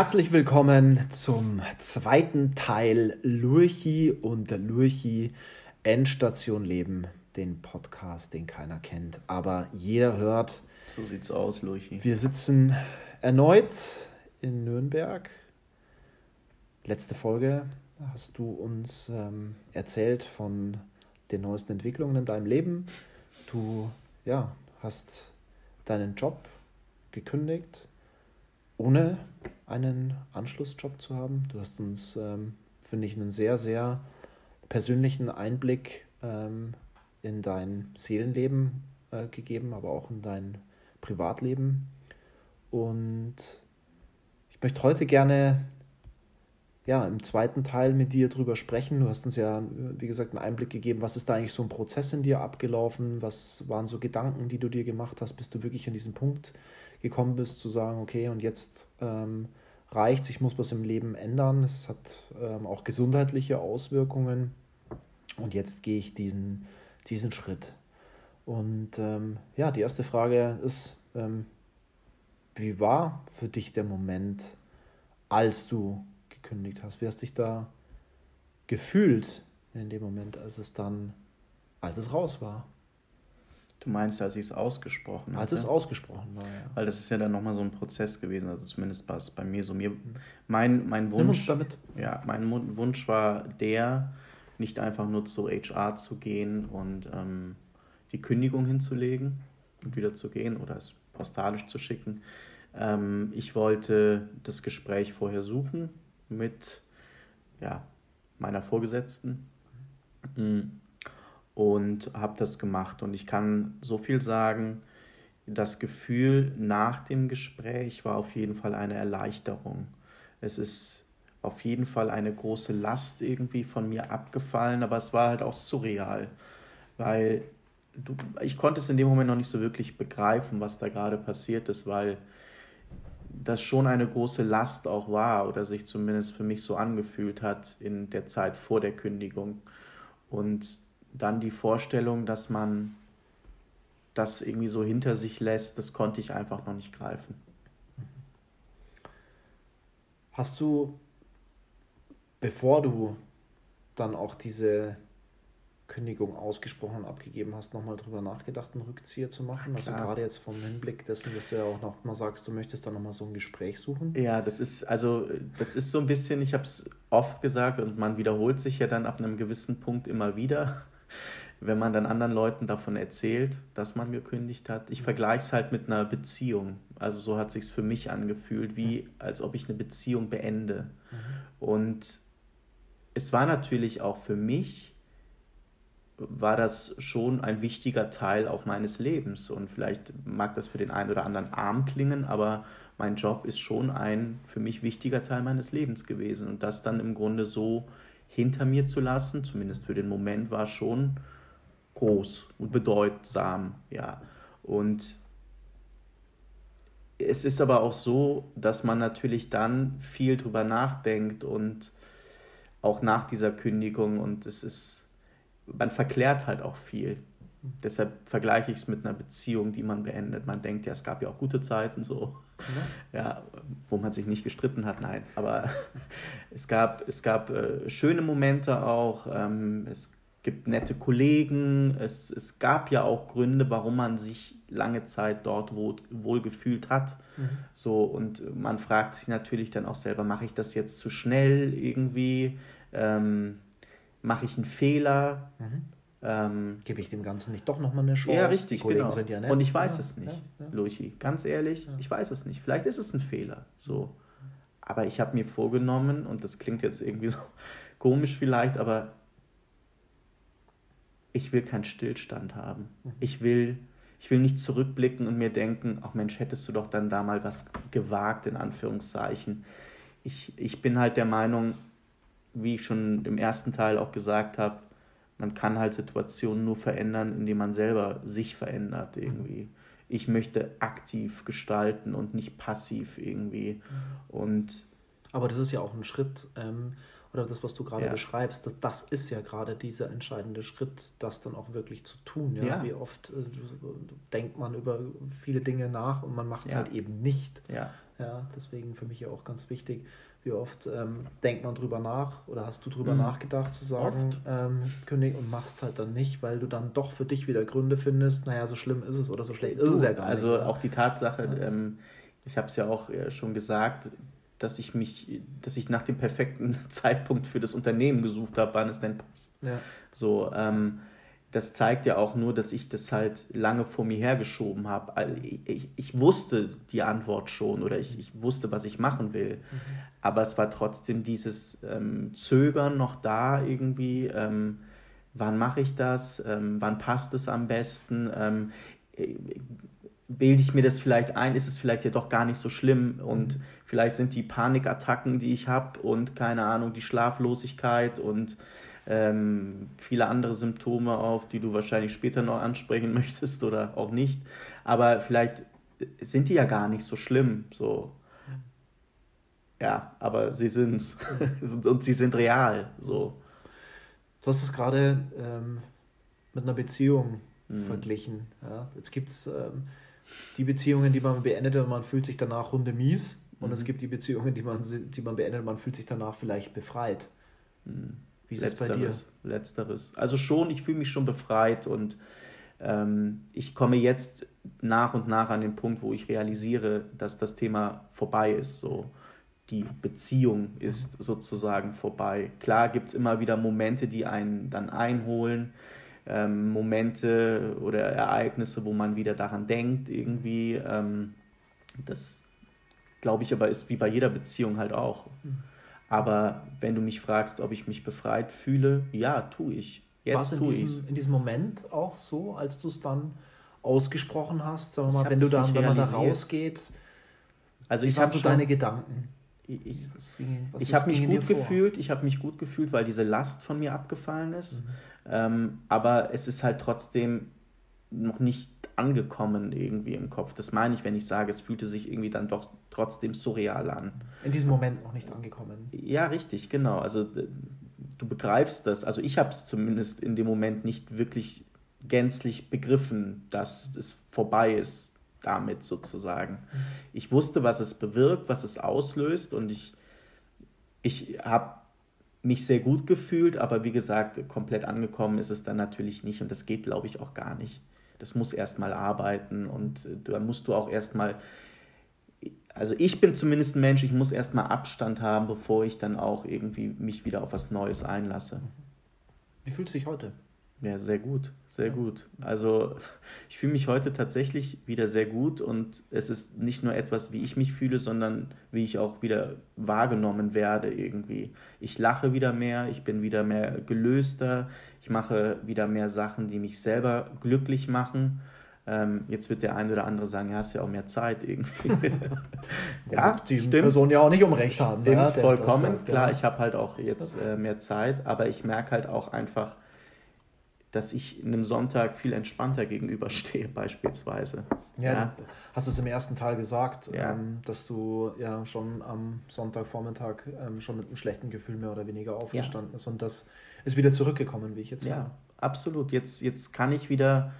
Herzlich willkommen zum zweiten Teil Lurchi und der Lurchi Endstation Leben, den Podcast, den keiner kennt, aber jeder hört. So sieht's aus, Lurchi. Wir sitzen erneut in Nürnberg. Letzte Folge hast du uns ähm, erzählt von den neuesten Entwicklungen in deinem Leben. Du ja, hast deinen Job gekündigt, ohne einen Anschlussjob zu haben. Du hast uns, ähm, finde ich, einen sehr, sehr persönlichen Einblick ähm, in dein Seelenleben äh, gegeben, aber auch in dein Privatleben. Und ich möchte heute gerne ja, im zweiten Teil mit dir drüber sprechen. Du hast uns ja, wie gesagt, einen Einblick gegeben, was ist da eigentlich so ein Prozess in dir abgelaufen, was waren so Gedanken, die du dir gemacht hast, bis du wirklich an diesen Punkt gekommen bist, zu sagen, okay, und jetzt ähm, reicht ich muss was im Leben ändern. Es hat ähm, auch gesundheitliche Auswirkungen und jetzt gehe ich diesen, diesen Schritt. Und ähm, ja, die erste Frage ist, ähm, wie war für dich der Moment, als du gekündigt hast? Wie hast du dich da gefühlt in dem Moment, als es dann, als es raus war? Du meinst, als ich es ausgesprochen habe? Als es ausgesprochen war, ja. Weil das ist ja dann nochmal so ein Prozess gewesen, also zumindest war es bei mir so. Mir, mein, mein Wunsch. Nimm uns damit. Ja, mein Wunsch war der, nicht einfach nur zu HR zu gehen und ähm, die Kündigung hinzulegen und wieder zu gehen oder es postalisch zu schicken. Ähm, ich wollte das Gespräch vorher suchen mit ja, meiner Vorgesetzten. Mhm und habe das gemacht. Und ich kann so viel sagen, das Gefühl nach dem Gespräch war auf jeden Fall eine Erleichterung. Es ist auf jeden Fall eine große Last irgendwie von mir abgefallen, aber es war halt auch surreal, weil du, ich konnte es in dem Moment noch nicht so wirklich begreifen, was da gerade passiert ist, weil das schon eine große Last auch war oder sich zumindest für mich so angefühlt hat in der Zeit vor der Kündigung. Und dann die Vorstellung, dass man das irgendwie so hinter sich lässt, das konnte ich einfach noch nicht greifen. Hast du, bevor du dann auch diese Kündigung ausgesprochen und abgegeben hast, nochmal drüber nachgedacht, einen Rückzieher zu machen? Also gerade jetzt vom Hinblick dessen, dass du ja auch nochmal sagst, du möchtest dann nochmal so ein Gespräch suchen? Ja, das ist, also das ist so ein bisschen, ich habe es oft gesagt und man wiederholt sich ja dann ab einem gewissen Punkt immer wieder wenn man dann anderen Leuten davon erzählt, dass man gekündigt hat. Ich vergleiche es halt mit einer Beziehung. Also so hat sich für mich angefühlt, wie als ob ich eine Beziehung beende. Mhm. Und es war natürlich auch für mich war das schon ein wichtiger Teil auch meines Lebens und vielleicht mag das für den einen oder anderen arm klingen, aber mein Job ist schon ein für mich wichtiger Teil meines Lebens gewesen und das dann im Grunde so hinter mir zu lassen, zumindest für den Moment, war schon groß und bedeutsam, ja. Und es ist aber auch so, dass man natürlich dann viel drüber nachdenkt und auch nach dieser Kündigung und es ist, man verklärt halt auch viel. Deshalb vergleiche ich es mit einer Beziehung, die man beendet. Man denkt ja, es gab ja auch gute Zeiten so, ja, ja wo man sich nicht gestritten hat, nein. Aber es gab, es gab äh, schöne Momente auch. Ähm, es gibt nette Kollegen. Es, es gab ja auch Gründe, warum man sich lange Zeit dort wohl, wohl gefühlt hat. Mhm. So, und man fragt sich natürlich dann auch selber, mache ich das jetzt zu schnell irgendwie? Ähm, mache ich einen Fehler? Mhm ähm, Gebe ich dem Ganzen nicht doch nochmal eine Chance? Ja, richtig, genau. Sind ja nett. Und ich weiß ja, es nicht, ja, ja. Luchi. Ganz ehrlich, ich weiß es nicht. Vielleicht ist es ein Fehler. So. Aber ich habe mir vorgenommen, und das klingt jetzt irgendwie so komisch vielleicht, aber ich will keinen Stillstand haben. Mhm. Ich will, ich will nicht zurückblicken und mir denken, ach Mensch, hättest du doch dann da mal was gewagt, in Anführungszeichen. Ich, ich bin halt der Meinung, wie ich schon im ersten Teil auch gesagt habe, man kann halt Situationen nur verändern, indem man selber sich verändert irgendwie. Ich möchte aktiv gestalten und nicht passiv irgendwie. Und aber das ist ja auch ein Schritt, ähm, oder das, was du gerade ja. beschreibst, das, das ist ja gerade dieser entscheidende Schritt, das dann auch wirklich zu tun. Ja? ja. Wie oft äh, denkt man über viele Dinge nach und man macht es ja. halt eben nicht. Ja. ja. Deswegen für mich ja auch ganz wichtig, wie oft ähm, denkt man drüber nach oder hast du drüber mhm. nachgedacht zu sagen, ähm, kündigen und machst halt dann nicht, weil du dann doch für dich wieder Gründe findest, naja, so schlimm ist es oder so schlecht ist es ja gar also nicht. Also auch die Tatsache, ähm, ich habe es ja auch äh, schon gesagt, dass ich mich, dass ich nach dem perfekten Zeitpunkt für das Unternehmen gesucht habe, wann es denn passt. Ja. So, ähm, das zeigt ja auch nur, dass ich das halt lange vor mir hergeschoben habe. Also ich, ich, ich, wusste die Antwort schon oder ich, ich wusste, was ich machen will. Mhm. Aber es war trotzdem dieses ähm, Zögern noch da irgendwie. Ähm, wann mache ich das? Ähm, wann passt es am besten? Ähm, bilde ich mir das vielleicht ein, ist es vielleicht ja doch gar nicht so schlimm und mhm. vielleicht sind die Panikattacken, die ich habe und keine Ahnung, die Schlaflosigkeit und ähm, viele andere Symptome auf, die du wahrscheinlich später noch ansprechen möchtest oder auch nicht, aber vielleicht sind die ja gar nicht so schlimm, so. Ja, aber sie sind's und sie sind real, so. Du hast es gerade ähm, mit einer Beziehung mhm. verglichen. Ja? Jetzt gibt es ähm, die Beziehungen, die man beendet und man fühlt sich danach runde mies. Und mhm. es gibt die Beziehungen, die man, die man beendet und man fühlt sich danach vielleicht befreit. Mhm. Wie ist Letzteres, es bei dir? Letzteres. Also schon, ich fühle mich schon befreit und ähm, ich komme jetzt nach und nach an den Punkt, wo ich realisiere, dass das Thema vorbei ist. So die Beziehung ist sozusagen vorbei. Klar gibt es immer wieder Momente, die einen dann einholen ähm, Momente oder Ereignisse, wo man wieder daran denkt, irgendwie. Ähm, das glaube ich aber ist wie bei jeder Beziehung halt auch. Mhm. Aber wenn du mich fragst, ob ich mich befreit fühle, ja, tue ich. Jetzt tue ich in diesem Moment auch so, als du es dann ausgesprochen hast, sagen wir mal, wenn du dann, wenn man da rausgeht, also ich habe so deine Gedanken. Ich, ich, ich habe mich gut gefühlt, ich habe mich gut gefühlt, weil diese Last von mir abgefallen ist. Mhm. Ähm, aber es ist halt trotzdem noch nicht angekommen irgendwie im Kopf. Das meine ich, wenn ich sage, es fühlte sich irgendwie dann doch trotzdem surreal an. In diesem Moment noch nicht angekommen. Ja, richtig, genau. Also du begreifst das. Also ich habe es zumindest in dem Moment nicht wirklich gänzlich begriffen, dass es vorbei ist damit sozusagen. Mhm. Ich wusste, was es bewirkt, was es auslöst und ich, ich habe mich sehr gut gefühlt, aber wie gesagt, komplett angekommen ist es dann natürlich nicht und das geht, glaube ich, auch gar nicht. Das muss erstmal arbeiten und äh, da musst du auch erstmal, also ich bin zumindest ein Mensch, ich muss erstmal Abstand haben, bevor ich dann auch irgendwie mich wieder auf was Neues einlasse. Wie fühlst du dich heute? Ja, sehr gut, sehr gut. Also ich fühle mich heute tatsächlich wieder sehr gut und es ist nicht nur etwas, wie ich mich fühle, sondern wie ich auch wieder wahrgenommen werde irgendwie. Ich lache wieder mehr, ich bin wieder mehr gelöster, ich mache wieder mehr Sachen, die mich selber glücklich machen. Ähm, jetzt wird der eine oder andere sagen, ja, hast ja auch mehr Zeit irgendwie. ja, die stimmt. Person ja auch nicht um Recht haben. Stimmt, ja, vollkommen. Sagt, Klar, ja. ich habe halt auch jetzt äh, mehr Zeit, aber ich merke halt auch einfach, dass ich einem Sonntag viel entspannter gegenüberstehe, beispielsweise. Ja, ja. hast du es im ersten Teil gesagt, ja. ähm, dass du ja schon am Sonntagvormittag ähm, schon mit einem schlechten Gefühl mehr oder weniger aufgestanden ja. ist und das ist wieder zurückgekommen, wie ich jetzt Ja, höre. absolut. Jetzt, jetzt kann ich wieder,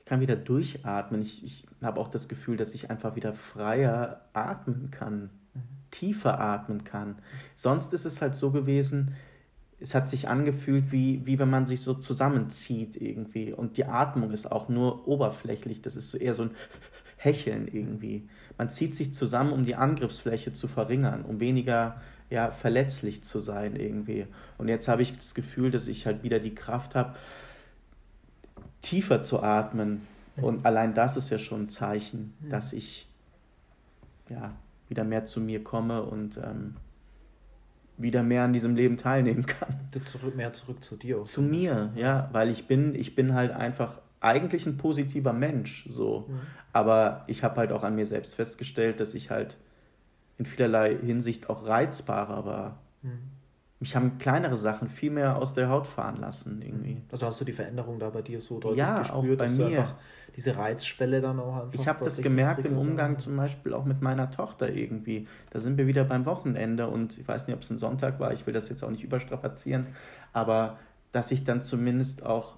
ich kann wieder durchatmen. Ich, ich habe auch das Gefühl, dass ich einfach wieder freier atmen kann, mhm. tiefer atmen kann. Sonst ist es halt so gewesen, es hat sich angefühlt, wie, wie wenn man sich so zusammenzieht irgendwie. Und die Atmung ist auch nur oberflächlich. Das ist so eher so ein Hecheln irgendwie. Man zieht sich zusammen, um die Angriffsfläche zu verringern, um weniger ja, verletzlich zu sein irgendwie. Und jetzt habe ich das Gefühl, dass ich halt wieder die Kraft habe, tiefer zu atmen. Und allein das ist ja schon ein Zeichen, dass ich ja, wieder mehr zu mir komme und ähm, wieder mehr an diesem Leben teilnehmen kann. Zurück, mehr zurück zu dir. Zu mir, ja, weil ich bin, ich bin halt einfach eigentlich ein positiver Mensch, so. Mhm. Aber ich habe halt auch an mir selbst festgestellt, dass ich halt in vielerlei Hinsicht auch reizbarer war. Mhm. mich haben kleinere Sachen viel mehr aus der Haut fahren lassen irgendwie. Also hast du die Veränderung da bei dir so deutlich ja, gespürt, auch bei mir. einfach diese Reizschwelle dann auch einfach. Ich habe das gemerkt im Umgang zum Beispiel auch mit meiner Tochter irgendwie. Da sind wir wieder beim Wochenende und ich weiß nicht, ob es ein Sonntag war, ich will das jetzt auch nicht überstrapazieren, aber dass ich dann zumindest auch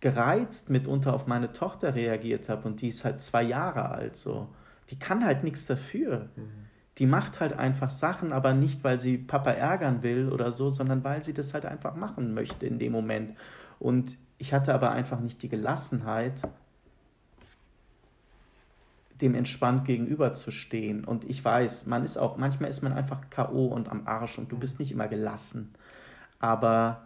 gereizt mitunter auf meine Tochter reagiert habe und die ist halt zwei Jahre alt so. Die kann halt nichts dafür. Mhm die macht halt einfach Sachen, aber nicht, weil sie Papa ärgern will oder so, sondern weil sie das halt einfach machen möchte in dem Moment. Und ich hatte aber einfach nicht die Gelassenheit, dem entspannt gegenüberzustehen. Und ich weiß, man ist auch, manchmal ist man einfach K.O. und am Arsch und du bist nicht immer gelassen. Aber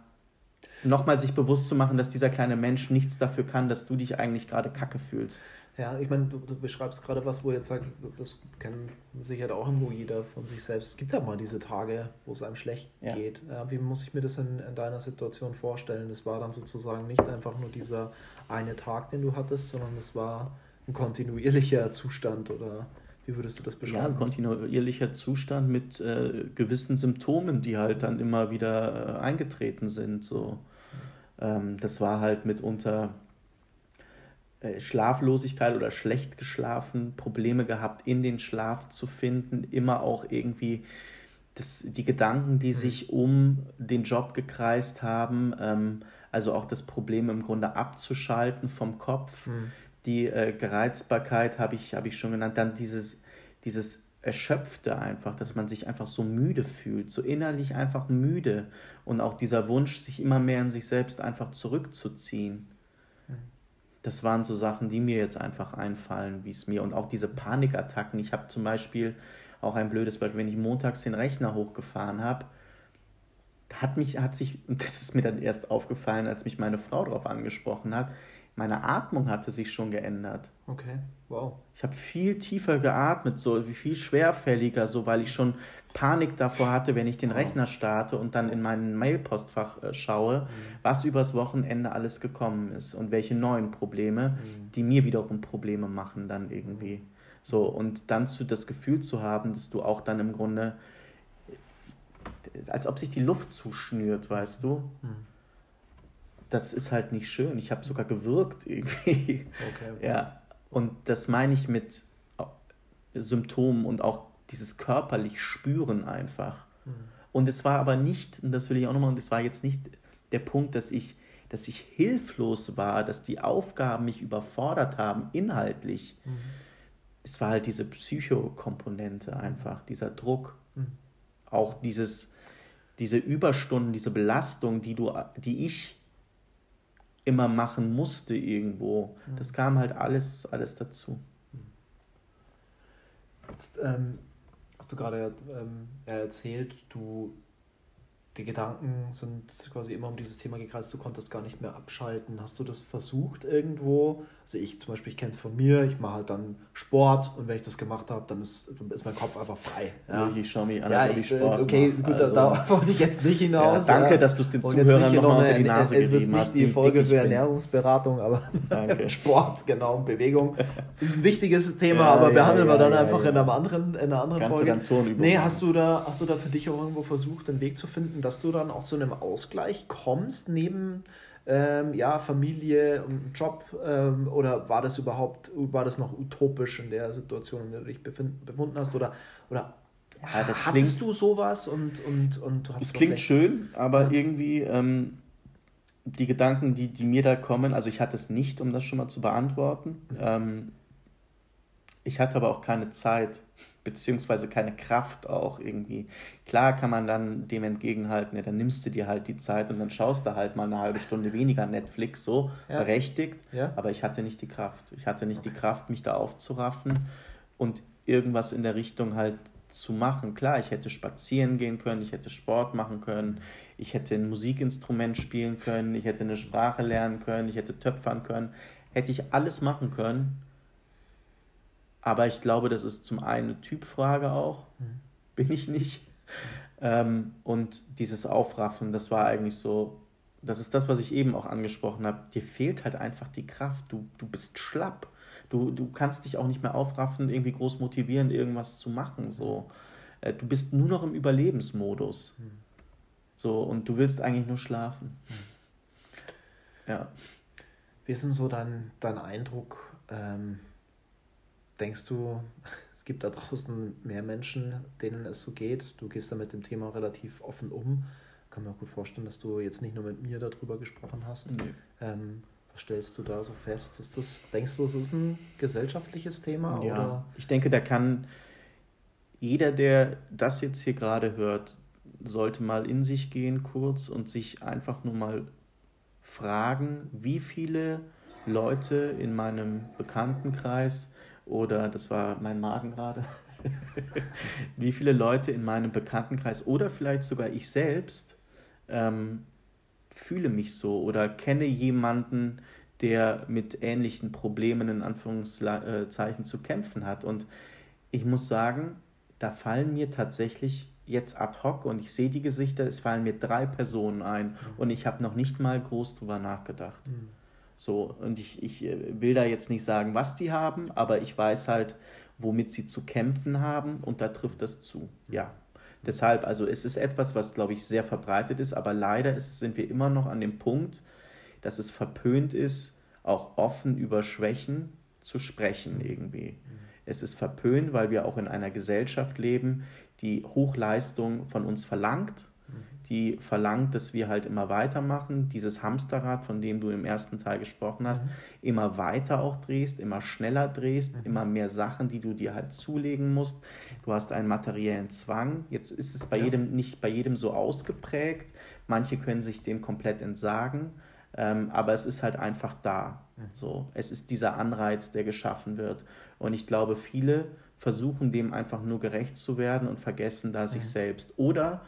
nochmal sich bewusst zu machen, dass dieser kleine Mensch nichts dafür kann, dass du dich eigentlich gerade kacke fühlst. Ja, ich meine, du, du, beschreibst gerade was, wo jetzt sagt, das kennt sicher auch irgendwo jeder von sich selbst. Es gibt ja mal diese Tage, wo es einem schlecht ja. geht. Ja, wie muss ich mir das in, in, deiner Situation vorstellen? Es war dann sozusagen nicht einfach nur dieser eine Tag, den du hattest, sondern es war ein kontinuierlicher Zustand oder wie würdest du das beschreiben? Ja, ein kontinuierlicher Zustand mit äh, gewissen Symptomen, die halt dann immer wieder äh, eingetreten sind. So. Ähm, das war halt mitunter äh, Schlaflosigkeit oder schlecht geschlafen, Probleme gehabt, in den Schlaf zu finden, immer auch irgendwie das, die Gedanken, die mhm. sich um den Job gekreist haben, ähm, also auch das Problem im Grunde abzuschalten vom Kopf, mhm. die äh, Gereizbarkeit habe ich, hab ich schon genannt, dann dieses, dieses Erschöpfte einfach, dass man sich einfach so müde fühlt, so innerlich einfach müde. Und auch dieser Wunsch, sich immer mehr in sich selbst einfach zurückzuziehen das waren so Sachen, die mir jetzt einfach einfallen, wie es mir und auch diese Panikattacken. Ich habe zum Beispiel auch ein blödes Beispiel, wenn ich montags den Rechner hochgefahren habe, hat mich, hat sich, und das ist mir dann erst aufgefallen, als mich meine Frau darauf angesprochen hat, meine Atmung hatte sich schon geändert. Okay, wow. Ich habe viel tiefer geatmet, so viel schwerfälliger, so weil ich schon Panik davor hatte, wenn ich den Rechner starte und dann in mein Mailpostfach äh, schaue, mhm. was übers Wochenende alles gekommen ist und welche neuen Probleme, mhm. die mir wiederum Probleme machen dann irgendwie. So, und dann zu, das Gefühl zu haben, dass du auch dann im Grunde, als ob sich die Luft zuschnürt, weißt du? Mhm. Das ist halt nicht schön. Ich habe sogar gewirkt irgendwie. Okay, okay. Ja, und das meine ich mit Symptomen und auch dieses körperlich spüren einfach. Mhm. Und es war aber nicht, und das will ich auch nochmal, das war jetzt nicht der Punkt, dass ich, dass ich hilflos war, dass die Aufgaben mich überfordert haben, inhaltlich. Mhm. Es war halt diese Psychokomponente einfach, dieser Druck. Mhm. Auch dieses, diese Überstunden, diese Belastung, die du, die ich immer machen musste irgendwo. Mhm. Das kam halt alles, alles dazu. Jetzt, ähm, hast du gerade ähm, erzählt, du die Gedanken sind quasi immer um dieses Thema gekreist, du konntest gar nicht mehr abschalten. Hast du das versucht irgendwo? Also ich zum Beispiel, ich kenne es von mir, ich mache halt dann Sport und wenn ich das gemacht habe, dann ist, ist mein Kopf einfach frei. Ja. Ich schaue mich an, ja, ich, Sport Okay, gut, also, da, wollte ich jetzt nicht hinaus. Ja, danke, ja. dass du es den Zuhörern nochmal unter die Nase eine, gegeben hast. Es ist nicht die Folge für Ernährungsberatung, aber Sport, genau, Bewegung ist ein wichtiges Thema, aber behandeln wir dann einfach in, einem anderen, in einer anderen Folge. Nee, hast du, da, hast du da für dich auch irgendwo versucht, einen Weg zu finden, dass du dann auch zu einem Ausgleich kommst neben ähm, ja, Familie und Job ähm, oder war das überhaupt, war das noch utopisch in der Situation, in der du dich befind, befunden hast oder, oder ja, das hattest klingt, du sowas und, und, und du hast Es klingt schön, aber ja. irgendwie ähm, die Gedanken, die, die mir da kommen, also ich hatte es nicht, um das schon mal zu beantworten. Mhm. Ähm, ich hatte aber auch keine Zeit beziehungsweise keine Kraft auch irgendwie. Klar kann man dann dem entgegenhalten, ja, dann nimmst du dir halt die Zeit und dann schaust du halt mal eine halbe Stunde weniger Netflix, so ja. berechtigt. Ja. Aber ich hatte nicht die Kraft. Ich hatte nicht okay. die Kraft, mich da aufzuraffen und irgendwas in der Richtung halt zu machen. Klar, ich hätte spazieren gehen können, ich hätte Sport machen können, ich hätte ein Musikinstrument spielen können, ich hätte eine Sprache lernen können, ich hätte töpfern können, hätte ich alles machen können, aber ich glaube, das ist zum einen eine Typfrage auch. Mhm. Bin ich nicht. Ähm, und dieses Aufraffen, das war eigentlich so, das ist das, was ich eben auch angesprochen habe. Dir fehlt halt einfach die Kraft. Du, du bist schlapp. Du, du kannst dich auch nicht mehr aufraffen, irgendwie groß motivieren, irgendwas zu machen. So. Äh, du bist nur noch im Überlebensmodus. Mhm. So, und du willst eigentlich nur schlafen. Ja. Wie ist denn so dein, dein Eindruck? Ähm, denkst du, es gibt da draußen mehr Menschen, denen es so geht? Du gehst da mit dem Thema relativ offen um. Kann mir auch gut vorstellen, dass du jetzt nicht nur mit mir darüber gesprochen hast. Nee. Ähm, was stellst du da so fest? Ist das, denkst du, es ist ein gesellschaftliches Thema? Ja, oder? ich denke, da kann jeder, der das jetzt hier gerade hört, sollte mal in sich gehen kurz und sich einfach nur mal fragen, wie viele Leute in meinem Bekanntenkreis oder das war mein Magen gerade, wie viele Leute in meinem Bekanntenkreis oder vielleicht sogar ich selbst ähm, fühle mich so oder kenne jemanden, der mit ähnlichen Problemen in Anführungszeichen zu kämpfen hat. Und ich muss sagen, da fallen mir tatsächlich jetzt ad hoc und ich sehe die Gesichter, es fallen mir drei Personen ein mhm. und ich habe noch nicht mal groß drüber nachgedacht. Mhm. So, und ich, ich äh, will da jetzt nicht sagen, was die haben, aber ich weiß halt, womit sie zu kämpfen haben und da trifft das zu. Ja. Deshalb, also es ist etwas, was, glaube ich, sehr verbreitet ist, aber leider ist, sind wir immer noch an dem Punkt, dass es verpönt ist, auch offen über Schwächen zu sprechen irgendwie. Mhm. Es ist verpönt, weil wir auch in einer Gesellschaft leben, die Hochleistung von uns verlangt, die verlangt, dass wir halt immer weitermachen, dieses Hamsterrad, von dem du im ersten Teil gesprochen hast, mhm. immer weiter auch drehst, immer schneller drehst, mhm. immer mehr Sachen, die du dir halt zulegen musst. Du hast einen materiellen Zwang. Jetzt ist es bei ja. jedem nicht bei jedem so ausgeprägt. Manche können sich dem komplett entsagen, ähm, aber es ist halt einfach da. Mhm. So, es ist dieser Anreiz, der geschaffen wird. Und ich glaube, viele versuchen dem einfach nur gerecht zu werden und vergessen da sich selbst. Oder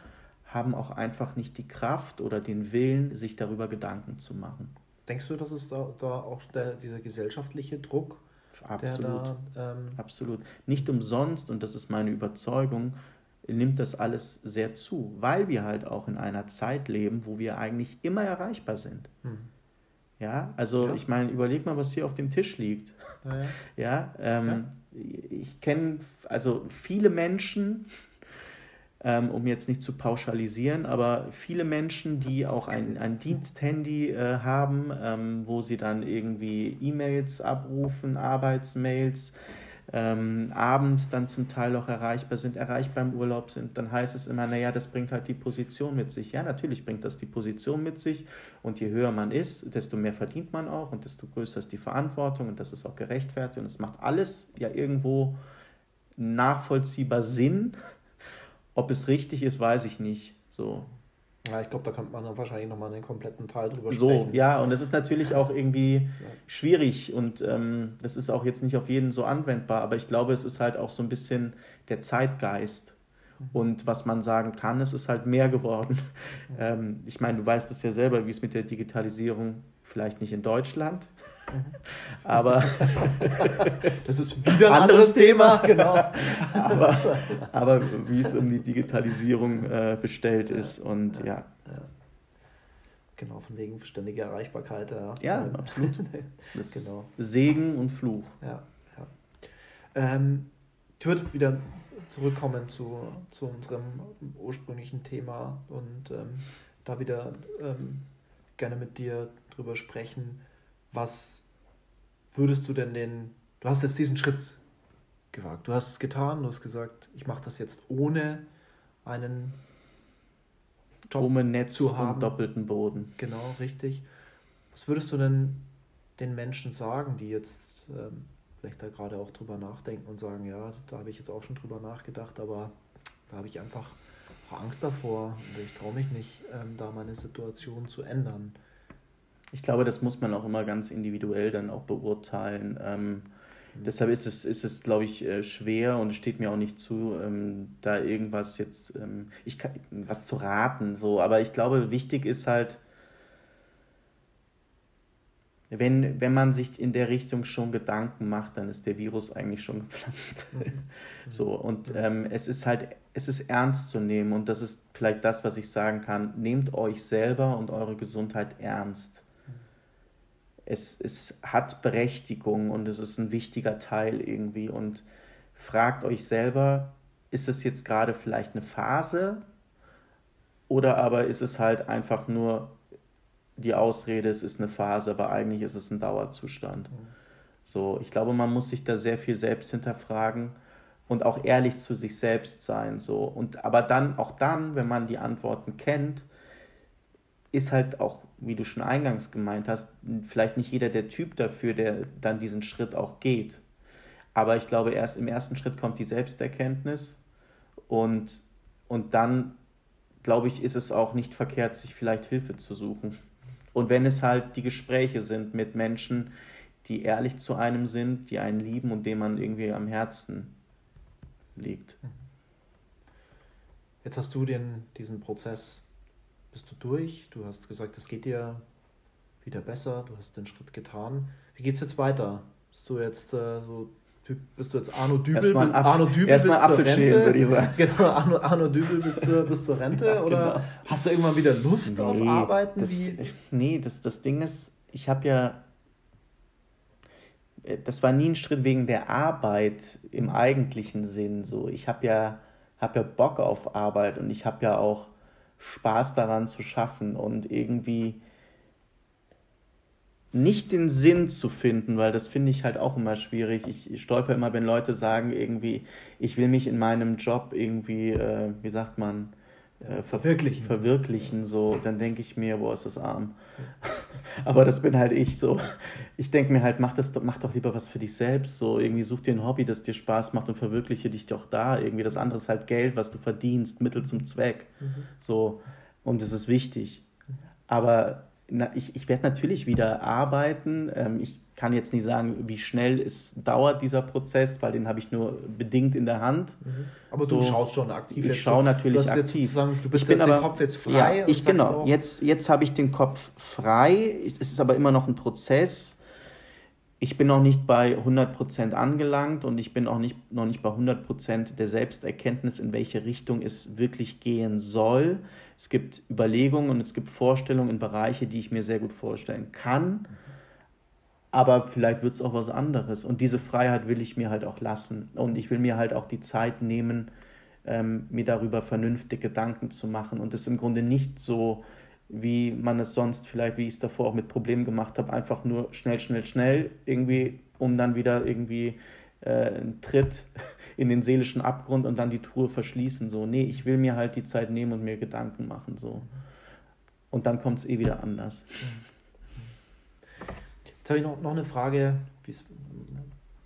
haben auch einfach nicht die Kraft oder den Willen, sich darüber Gedanken zu machen. Denkst du, dass es da, da auch der, dieser gesellschaftliche Druck, Absolut. Da, ähm Absolut. Nicht umsonst, und das ist meine Überzeugung, nimmt das alles sehr zu, weil wir halt auch in einer Zeit leben, wo wir eigentlich immer erreichbar sind. Hm. Ja, also ja. ich meine, überleg mal, was hier auf dem Tisch liegt. Ja, ja. ja, ähm, ja. ich kenne also viele Menschen, ähm, um jetzt nicht zu pauschalisieren, aber viele Menschen, die auch ein, ein Diensthandy äh, haben, ähm, wo sie dann irgendwie E-Mails abrufen, Arbeitsmails, ähm, abends dann zum Teil auch erreichbar sind, erreichbar im Urlaub sind, dann heißt es immer, naja, das bringt halt die Position mit sich. Ja, natürlich bringt das die Position mit sich und je höher man ist, desto mehr verdient man auch und desto größer ist die Verantwortung und das ist auch gerechtfertigt und es macht alles ja irgendwo nachvollziehbar Sinn, ob es richtig ist, weiß ich nicht. So. Ja, ich glaube, da könnte man dann wahrscheinlich nochmal einen kompletten Teil drüber so, sprechen. So, ja, und es ist natürlich auch irgendwie ja. schwierig und ähm, das ist auch jetzt nicht auf jeden so anwendbar, aber ich glaube, es ist halt auch so ein bisschen der Zeitgeist. Mhm. Und was man sagen kann, es ist halt mehr geworden. Ähm, ich meine, du weißt es ja selber, wie es mit der Digitalisierung, vielleicht nicht in Deutschland, aber das ist wieder ein anderes Thema, genau. aber, aber wie es um die Digitalisierung äh, bestellt ist und ja. ja. Genau, von wegen ständiger Erreichbarkeit. Ja, ja absolut. genau. Segen und Fluch. Ja, ja. Ähm, ich würde wieder zurückkommen zu, zu unserem ursprünglichen Thema und ähm, da wieder ähm, gerne mit dir drüber sprechen, was würdest du denn den, du hast jetzt diesen Schritt gewagt, du hast es getan, du hast gesagt, ich mache das jetzt ohne einen Job ohne Netz zu haben. und doppelten Boden. Genau, richtig. Was würdest du denn den Menschen sagen, die jetzt ähm, vielleicht da gerade auch drüber nachdenken und sagen, ja, da habe ich jetzt auch schon drüber nachgedacht, aber da habe ich einfach Angst davor und ich traue mich nicht, ähm, da meine Situation zu ändern. Ich glaube, das muss man auch immer ganz individuell dann auch beurteilen. Ähm, mhm. Deshalb ist es, ist es, glaube ich, äh, schwer und es steht mir auch nicht zu, ähm, da irgendwas jetzt, ähm, ich kann, was zu raten, so. Aber ich glaube, wichtig ist halt, wenn, wenn man sich in der Richtung schon Gedanken macht, dann ist der Virus eigentlich schon gepflanzt. Mhm. so, und ähm, es ist halt, es ist ernst zu nehmen und das ist vielleicht das, was ich sagen kann. Nehmt euch selber und eure Gesundheit ernst es, es hat Berechtigung und es ist ein wichtiger Teil irgendwie. Und fragt euch selber, ist es jetzt gerade vielleicht eine Phase Oder aber ist es halt einfach nur die Ausrede, es ist eine Phase, aber eigentlich ist es ein Dauerzustand. Mhm. So, ich glaube, man muss sich da sehr viel selbst hinterfragen und auch ehrlich zu sich selbst sein. So. Und aber dann, auch dann, wenn man die Antworten kennt, ist halt auch, wie du schon eingangs gemeint hast, vielleicht nicht jeder der Typ dafür, der dann diesen Schritt auch geht. Aber ich glaube, erst im ersten Schritt kommt die Selbsterkenntnis und, und dann, glaube ich, ist es auch nicht verkehrt, sich vielleicht Hilfe zu suchen. Und wenn es halt die Gespräche sind mit Menschen, die ehrlich zu einem sind, die einen lieben und dem man irgendwie am Herzen liegt. Jetzt hast du den, diesen Prozess, bist du durch, du hast gesagt, es geht dir wieder besser, du hast den Schritt getan. Wie geht es jetzt weiter? Bist du jetzt äh, so bist du jetzt Arno Dübel, erstmal Arno Dübel bis zur Rente? Würde ich sagen. Genau, Arno, Arno Dübel bis zur, bis zur Rente? ja, oder genau. hast du irgendwann wieder Lust nee, auf Arbeiten? Das, wie? Nee, das, das Ding ist, ich habe ja, äh, das war nie ein Schritt wegen der Arbeit im eigentlichen Sinn. So, ich habe ja, hab ja Bock auf Arbeit und ich habe ja auch Spaß daran zu schaffen und irgendwie nicht den Sinn zu finden, weil das finde ich halt auch immer schwierig. Ich, stolper immer, wenn Leute sagen, irgendwie, ich will mich in meinem Job irgendwie, äh, wie sagt man, äh, verwirklichen. verwirklichen, so, dann denke ich mir, boah, ist das arm. Aber das bin halt ich so. Ich denke mir halt, mach, das, mach doch lieber was für dich selbst, so, irgendwie such dir ein Hobby, das dir Spaß macht und verwirkliche dich doch da. Irgendwie das andere ist halt Geld, was du verdienst, Mittel zum Zweck. Mhm. So, und das ist wichtig. Aber na, ich, ich werde natürlich wieder arbeiten. Ähm, ich kann jetzt nicht sagen, wie schnell es dauert, dieser Prozess, weil den habe ich nur bedingt in der Hand. Mhm. Aber so, du schaust schon aktiv. Ich schaue natürlich du aktiv. du bist ich bin aber, den Kopf jetzt frei. Ja, ich genau. Jetzt, jetzt habe ich den Kopf frei. Es ist aber immer noch ein Prozess. Ich bin noch nicht bei 100% angelangt und ich bin auch nicht, noch nicht bei 100% der Selbsterkenntnis, in welche Richtung es wirklich gehen soll. Es gibt Überlegungen und es gibt Vorstellungen in Bereiche, die ich mir sehr gut vorstellen kann. Aber vielleicht wird es auch was anderes. Und diese Freiheit will ich mir halt auch lassen. Und ich will mir halt auch die Zeit nehmen, ähm, mir darüber vernünftige Gedanken zu machen. Und es im Grunde nicht so, wie man es sonst vielleicht, wie ich es davor auch mit Problemen gemacht habe, einfach nur schnell, schnell, schnell irgendwie, um dann wieder irgendwie äh, einen Tritt in den seelischen Abgrund und dann die Truhe verschließen. So, nee, ich will mir halt die Zeit nehmen und mir Gedanken machen. So. Und dann kommt es eh wieder anders. Jetzt habe ich noch, noch eine Frage,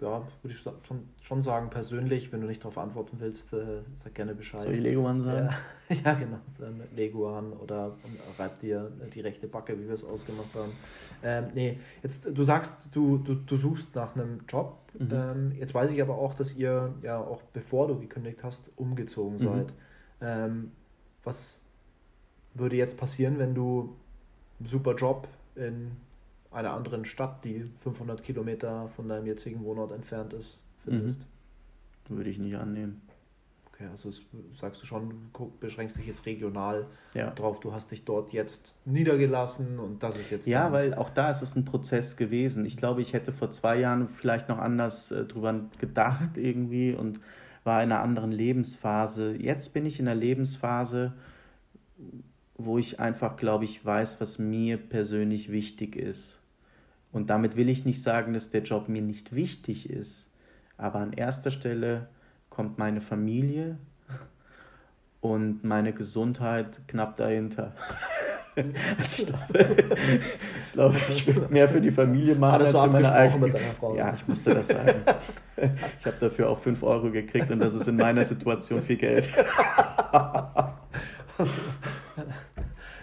ja, würde ich schon, schon sagen, persönlich, wenn du nicht darauf antworten willst, äh, sag gerne Bescheid. Soll ich Leguan sagen? Ja, ja genau, dann Leguan oder reib dir die rechte Backe, wie wir es ausgemacht haben. Ähm, nee, jetzt, du sagst, du, du, du suchst nach einem Job. Mhm. Ähm, jetzt weiß ich aber auch, dass ihr ja auch bevor du gekündigt hast, umgezogen mhm. seid. Ähm, was würde jetzt passieren, wenn du einen super Job in einer anderen Stadt, die 500 Kilometer von deinem jetzigen Wohnort entfernt ist, findest? Mhm. Würde ich nicht annehmen. Okay, also das sagst du schon, beschränkst dich jetzt regional ja. drauf, du hast dich dort jetzt niedergelassen und das ist jetzt. Ja, weil auch da ist es ein Prozess gewesen. Ich glaube, ich hätte vor zwei Jahren vielleicht noch anders äh, drüber gedacht irgendwie und war in einer anderen Lebensphase. Jetzt bin ich in einer Lebensphase, wo ich einfach, glaube ich, weiß, was mir persönlich wichtig ist. Und damit will ich nicht sagen, dass der Job mir nicht wichtig ist. Aber an erster Stelle kommt meine Familie und meine Gesundheit knapp dahinter. Also ich glaube, ich, glaube, ich will mehr für die Familie machen als für meine eigene. Frau. Ja, ich musste das sagen. Ich habe dafür auch 5 Euro gekriegt und das ist in meiner Situation viel Geld.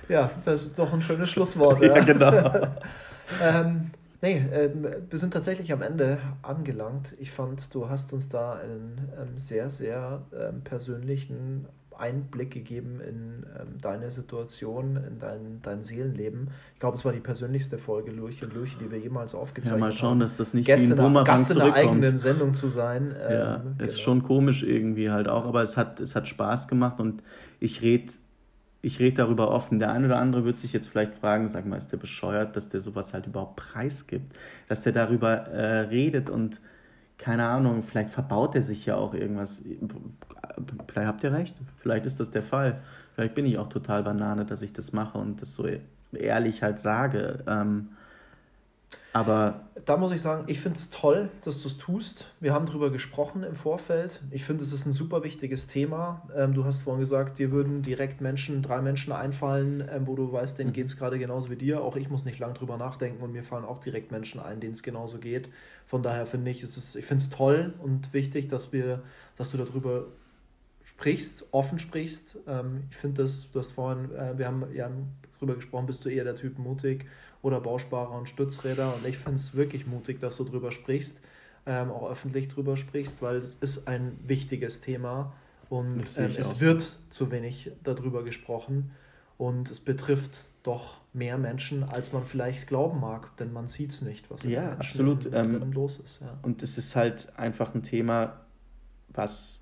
Ja, das ist doch ein schönes Schlusswort. Ja, ja genau. ähm, Nee, äh, wir sind tatsächlich am Ende angelangt. Ich fand, du hast uns da einen ähm, sehr, sehr ähm, persönlichen Einblick gegeben in ähm, deine Situation, in dein, dein Seelenleben. Ich glaube, es war die persönlichste Folge Lurch und Lurch, die wir jemals aufgezeichnet haben. Ja, mal schauen, haben. dass das nicht Gäste wie ein Bumerang Gast in einer eigenen Sendung zu sein. ja, ähm, ist genau. schon komisch irgendwie halt auch, aber es hat, es hat Spaß gemacht und ich rede ich rede darüber offen. Der eine oder andere wird sich jetzt vielleicht fragen, sag mal, ist der bescheuert, dass der sowas halt überhaupt preisgibt, dass der darüber äh, redet und keine Ahnung, vielleicht verbaut er sich ja auch irgendwas. Vielleicht habt ihr recht, vielleicht ist das der Fall. Vielleicht bin ich auch total Banane, dass ich das mache und das so ehrlich halt sage. Ähm, aber da muss ich sagen, ich finde es toll, dass du es tust. Wir haben darüber gesprochen im Vorfeld. Ich finde, es ist ein super wichtiges Thema. Ähm, du hast vorhin gesagt, dir würden direkt Menschen, drei Menschen einfallen, ähm, wo du weißt, denen mhm. geht es gerade genauso wie dir. Auch ich muss nicht lang drüber nachdenken und mir fallen auch direkt Menschen ein, denen es genauso geht. Von daher finde ich, es ist, ich finde es toll und wichtig, dass wir, dass du darüber sprichst, offen sprichst. Ähm, ich finde das, du hast vorhin, äh, wir haben ja drüber gesprochen, bist du eher der Typ mutig oder Bausparer und Stützräder. Und ich finde es wirklich mutig, dass du drüber sprichst, ähm, auch öffentlich drüber sprichst, weil es ist ein wichtiges Thema und ähm, es wird zu wenig darüber gesprochen. Und es betrifft doch mehr Menschen, als man vielleicht glauben mag, denn man sieht es nicht, was ja, absolut. Ähm, los ist. Ja. Und es ist halt einfach ein Thema, was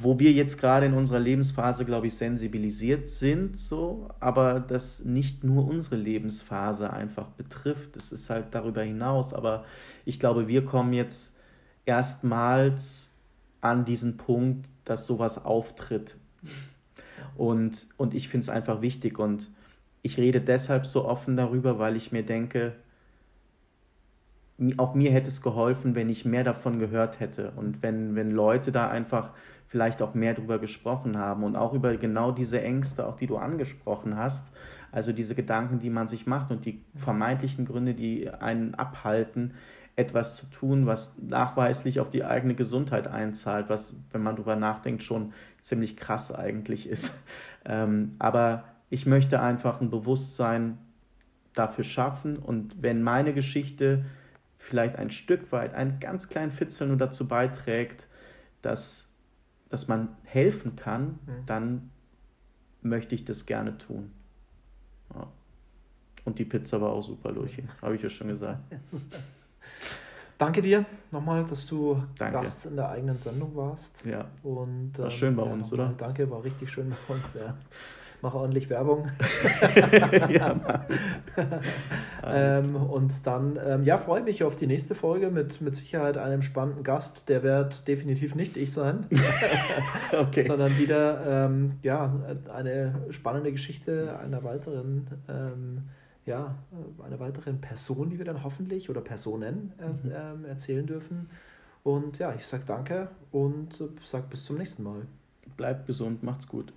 wo wir jetzt gerade in unserer Lebensphase, glaube ich, sensibilisiert sind, so, aber das nicht nur unsere Lebensphase einfach betrifft. Es ist halt darüber hinaus. Aber ich glaube, wir kommen jetzt erstmals an diesen Punkt, dass sowas auftritt. Und, und ich finde es einfach wichtig. Und ich rede deshalb so offen darüber, weil ich mir denke, auch mir hätte es geholfen, wenn ich mehr davon gehört hätte und wenn, wenn Leute da einfach vielleicht auch mehr darüber gesprochen haben und auch über genau diese Ängste, auch die du angesprochen hast, also diese Gedanken, die man sich macht und die vermeintlichen Gründe, die einen abhalten, etwas zu tun, was nachweislich auf die eigene Gesundheit einzahlt, was, wenn man darüber nachdenkt, schon ziemlich krass eigentlich ist. Ähm, aber ich möchte einfach ein Bewusstsein dafür schaffen und wenn meine Geschichte vielleicht ein Stück weit, einen ganz kleinen Fitzel nur dazu beiträgt, dass dass man helfen kann, mhm. dann möchte ich das gerne tun. Ja. Und die Pizza war auch super, Luchi, habe ich ja schon gesagt. Danke dir nochmal, dass du danke. Gast in der eigenen Sendung warst. Ja. Und, war ähm, schön bei ja, uns, oder? Danke, war richtig schön bei uns, ja mache ordentlich Werbung. ja, ähm, und dann, ähm, ja, freue mich auf die nächste Folge mit, mit Sicherheit einem spannenden Gast. Der wird definitiv nicht ich sein, okay. sondern wieder ähm, ja, eine spannende Geschichte einer weiteren, ähm, ja, einer weiteren Person, die wir dann hoffentlich oder Personen äh, mhm. Ähm, erzählen dürfen. Und ja, ich sage danke und sage bis zum nächsten Mal. Bleibt gesund, macht's gut.